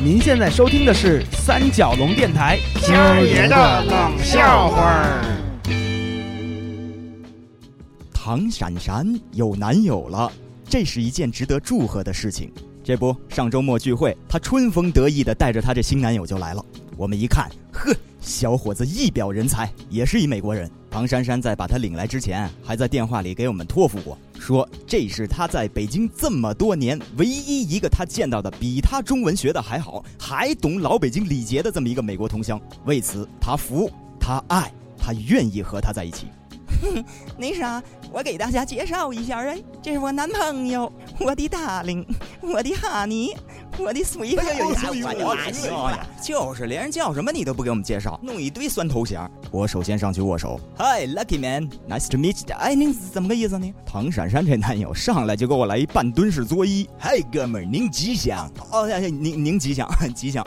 您现在收听的是三角龙电台今儿爷的冷笑话儿。唐闪闪有男友了，这是一件值得祝贺的事情。这不，上周末聚会，她春风得意的带着她这新男友就来了。我们一看，呵，小伙子一表人才，也是一美国人。唐珊珊在把他领来之前，还在电话里给我们托付过，说这是他在北京这么多年唯一一个他见到的比他中文学的还好，还懂老北京礼节的这么一个美国同乡。为此，他服，他爱，他愿意和他在一起。那啥，我给大家介绍一下哎，这是我男朋友，我的大龄我的哈尼我的 sweet。哎呀呀，就是连人叫什么你都不给我们介绍，弄一堆酸头衔。我首先上去握手，Hi，lucky man，nice to meet you。哎，您怎么个意思呢？唐闪闪这男友上来就给我来一半蹲式作揖，Hi，哥们儿，您吉祥。哦，您您吉祥，吉祥。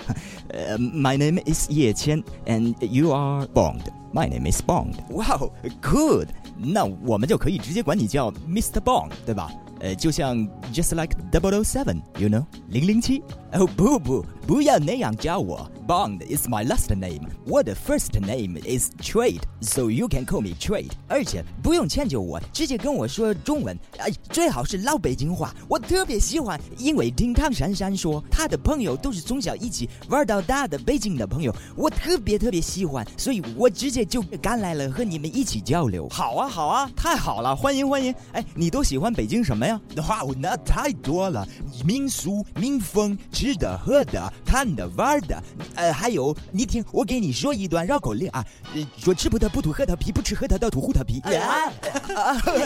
呃，My name is 叶谦，and you are Bond。My name is Bond。Wow, good。那我们就可以直接管你叫 Mr. Bond，对吧？呃，就像 just like double o seven，you know，零零七。哦不不， 不要那样叫我。Bond is my last name. 我的 first name is Trade, so you can call me Trade. 而且不用迁就我，直接跟我说中文，哎，最好是老北京话。我特别喜欢，因为听唐珊珊说，她的朋友都是从小一起玩到大的北京的朋友，我特别特别喜欢，所以我直接就赶来了，和你们一起交流。好啊，好啊，太好了，欢迎欢迎。哎，你都喜欢北京什么呀？哇，那太多了，民俗、民风。吃的、喝的、看的、玩的，呃，还有，你听，我给你说一段绕口令啊，说吃葡萄不吐核桃皮，不吃核桃倒吐胡桃皮。啊，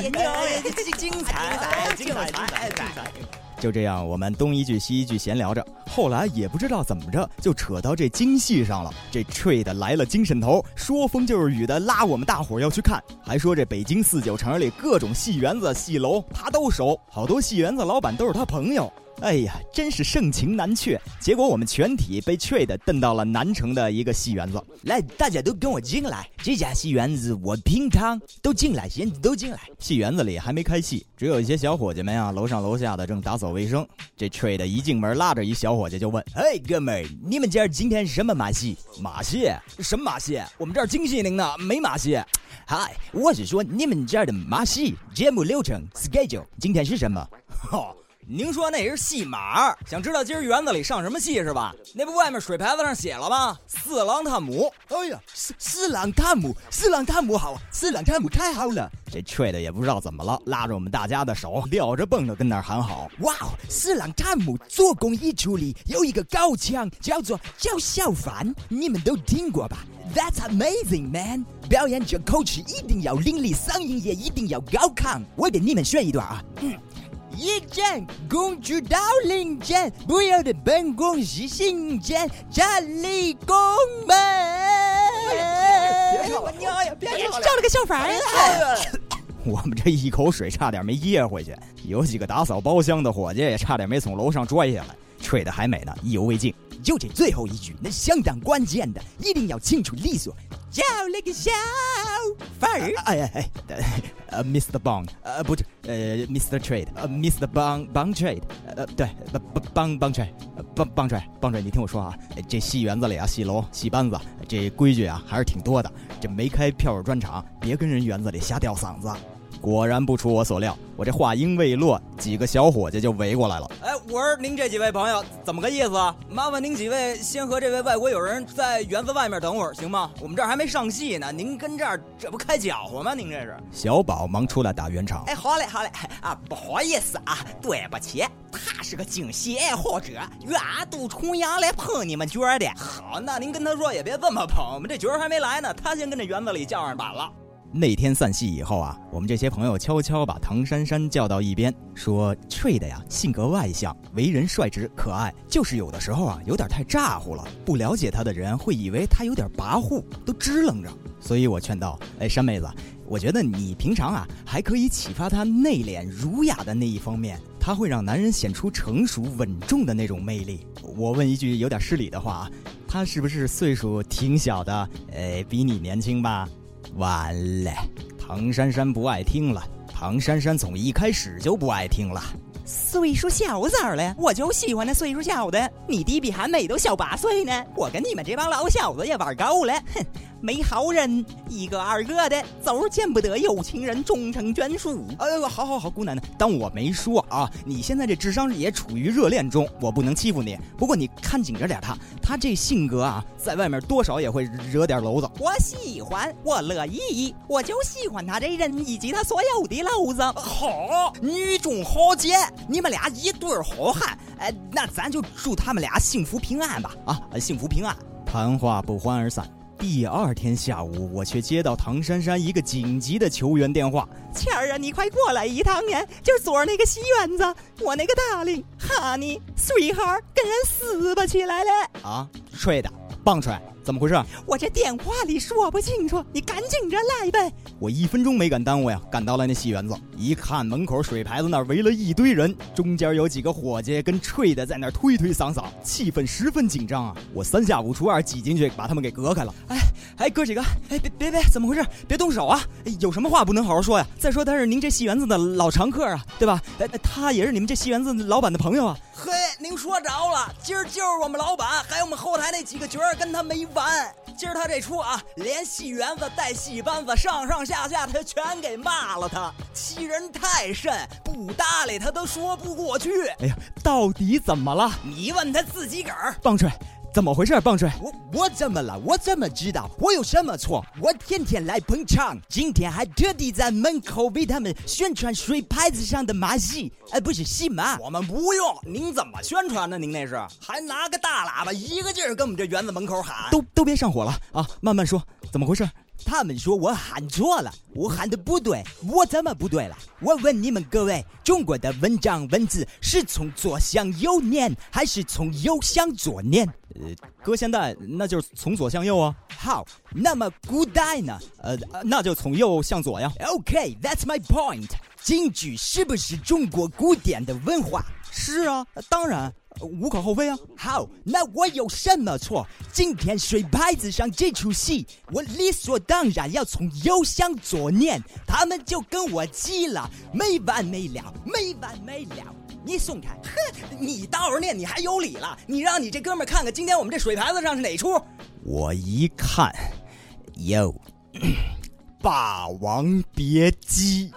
精彩，精彩，精彩，精彩。就这样，我们东一句西一句闲聊着，后来也不知道怎么着，就扯到这京戏上了。这 Trade 来了精神头，说风就是雨的拉我们大伙要去看，还说这北京四九城里各种戏园子、戏楼他都熟，好多戏园子老板都是他朋友。哎呀，真是盛情难却。结果我们全体被 trade 蹬到了南城的一个戏园子。来，大家都跟我进来，这家戏园子我平常都进来，先都进来。戏园子里还没开戏，只有一些小伙计们啊，楼上楼下的正打扫卫生。这 trade 一进门，拉着一小伙计就问：“哎，哥们儿，你们家今天什么马戏？马戏？什么马戏？我们这儿京戏灵呢，没马戏。嗨，我是说你们这儿的马戏节目流程 schedule 今天是什么？哈。”您说那是戏码，想知道今儿园子里上什么戏是吧？那不外面水牌子上写了吗？四郎探母。哎呀，四四郎探母，四郎探母好，四郎探母太好了。这吹的也不知道怎么了，拉着我们大家的手，吊着蹦着跟那儿喊好。哇，四郎探母做工一处里有一个高腔，叫做叫小凡，你们都听过吧？That's amazing, man！表演者口齿一定要伶俐，嗓音也一定要高亢。我给你们选一段啊。一战，公主到领间，不要的本宫是心间，站立宫门。别吵了，娘呀！别吵了，叫了个小凡我们这一口水差点没噎回去，有几个打扫包厢的伙计也差点没从楼上拽下来。吹的还美呢，意犹未尽。就这最后一句，那相当关键的，一定要清楚利索。叫了个小凡儿，哎哎哎，呃，Mr. Bond，呃，不是，呃，Mr. Trade，呃，Mr. Bond Bond Trade，呃，对，Bond Bond Trade，Bond Bond Trade，你听我说啊，这戏园子里啊，戏楼、戏班子，这规矩啊还是挺多的。这没开票友专场，别跟人园子里瞎吊嗓子。果然不出我所料，我这话音未落，几个小伙计就围过来了。哎，我说您这几位朋友怎么个意思啊？麻烦您几位先和这位外国友人在园子外面等会儿，行吗？我们这儿还没上戏呢，您跟这儿这不开搅和吗？您这是？小宝忙出来打圆场。哎，好嘞，好嘞，啊，不好意思啊，对不起，他是个京戏爱好者，远渡重洋来捧你们角的。好，那您跟他说也别这么捧，我们这角还没来呢，他先跟这园子里叫上板了。那天散戏以后啊，我们这些朋友悄悄把唐珊珊叫到一边，说：“翠的呀，性格外向，为人率直可爱，就是有的时候啊，有点太咋呼了。不了解他的人会以为他有点跋扈，都支棱着。所以我劝道：哎，山妹子，我觉得你平常啊，还可以启发他内敛儒雅的那一方面，他会让男人显出成熟稳重的那种魅力。我问一句有点失礼的话啊，他是不是岁数挺小的？呃，比你年轻吧？”完了，唐珊珊不爱听了。唐珊珊从一开始就不爱听了。岁数小咋了，我就喜欢那岁数小的。你弟比韩美都小八岁呢。我跟你们这帮老小子也玩够了，哼，没好人，一个二个的，走见不得有情人终成眷属。哎呦，好好好，姑奶奶，当我没说啊。你现在这智商也处于热恋中，我不能欺负你。不过你看紧着点他，他这性格啊，在外面多少也会惹点娄子。我喜欢，我乐意，我就喜欢他这人以及他所有的娄子。好，女中豪杰，你们俩一对好汉。哎，那咱就祝他们俩幸福平安吧！啊，幸福平安。谈话不欢而散。第二天下午，我却接到唐珊珊一个紧急的求援电话：“倩儿啊，你快过来一趟呀！就是昨儿那个戏园子，我那个 darling honey sweetheart 跟人撕巴起来了啊！睡的，棒吹。”怎么回事？我这电话里说不清楚，你赶紧着来呗。我一分钟没敢耽误呀，赶到了那戏园子，一看门口水牌子那儿围了一堆人，中间有几个伙计跟吹的在那儿推推搡搡，气氛十分紧张啊。我三下五除二挤进去，把他们给隔开了。哎哎，哥几个，哎别别别，怎么回事？别动手啊！有什么话不能好好说呀？再说他是您这戏园子的老常客啊，对吧？哎，他也是你们这戏园子老板的朋友啊。嘿，您说着了，今儿就是我们老板，还有我们后台那几个角儿跟他没完。今儿他这出啊，连戏园子带戏班子上上下下他全给骂了他，欺人太甚，不搭理他都说不过去。哎呀，到底怎么了？你问他自己个儿。棒槌。怎么回事，棒槌？我我怎么了？我怎么知道？我有什么错？我天天来捧场，今天还特地在门口为他们宣传水牌子上的马戏，哎不是戏马。我们不用，您怎么宣传呢？您那是还拿个大喇叭，一个劲儿跟我们这园子门口喊。都都别上火了啊，慢慢说，怎么回事？他们说我喊错了，我喊的不对，我怎么不对了？我问你们各位，中国的文章文字是从左向右念，还是从右向左念？呃，搁现代那就是从左向右啊。好，那么古代呢？呃，那就从右向左呀。OK，that's my point。京剧是不是中国古典的文化？是啊，当然。无可厚非啊！好，那我有什么错？今天水牌子上这出戏，我理所当然要从右向左念，他们就跟我急了，没完没了，没完没了。你松开！哼，你倒是念，你还有理了？你让你这哥们看看，今天我们这水牌子上是哪出？我一看，哟，《霸王别姬》。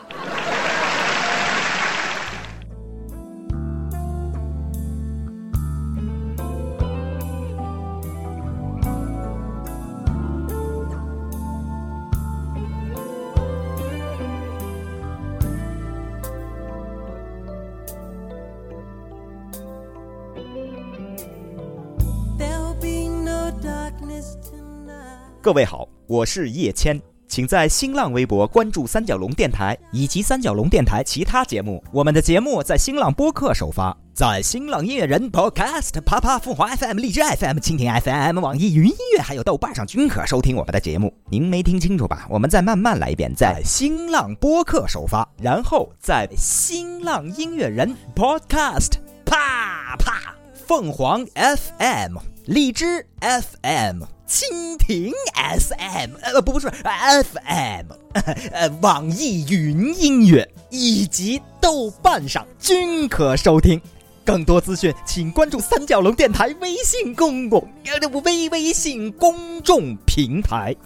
各位好，我是叶谦，请在新浪微博关注三角龙电台以及三角龙电台其他节目。我们的节目在新浪播客首发，在新浪音乐人 Podcast、啪啪凤凰 FM、荔枝 FM、蜻蜓 FM、网易云音乐还有豆瓣上均可收听我们的节目。您没听清楚吧？我们再慢慢来一遍，在新浪播客首发，然后在新浪音乐人 Podcast、啪啪凤凰 FM、荔枝 FM。蜻蜓 SM，呃，不，不是 FM，呃，网易云音乐以及豆瓣上均可收听。更多资讯，请关注三角龙电台微信公共呃微微信公众平台。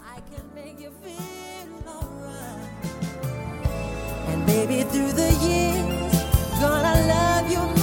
Maybe through the years, love you.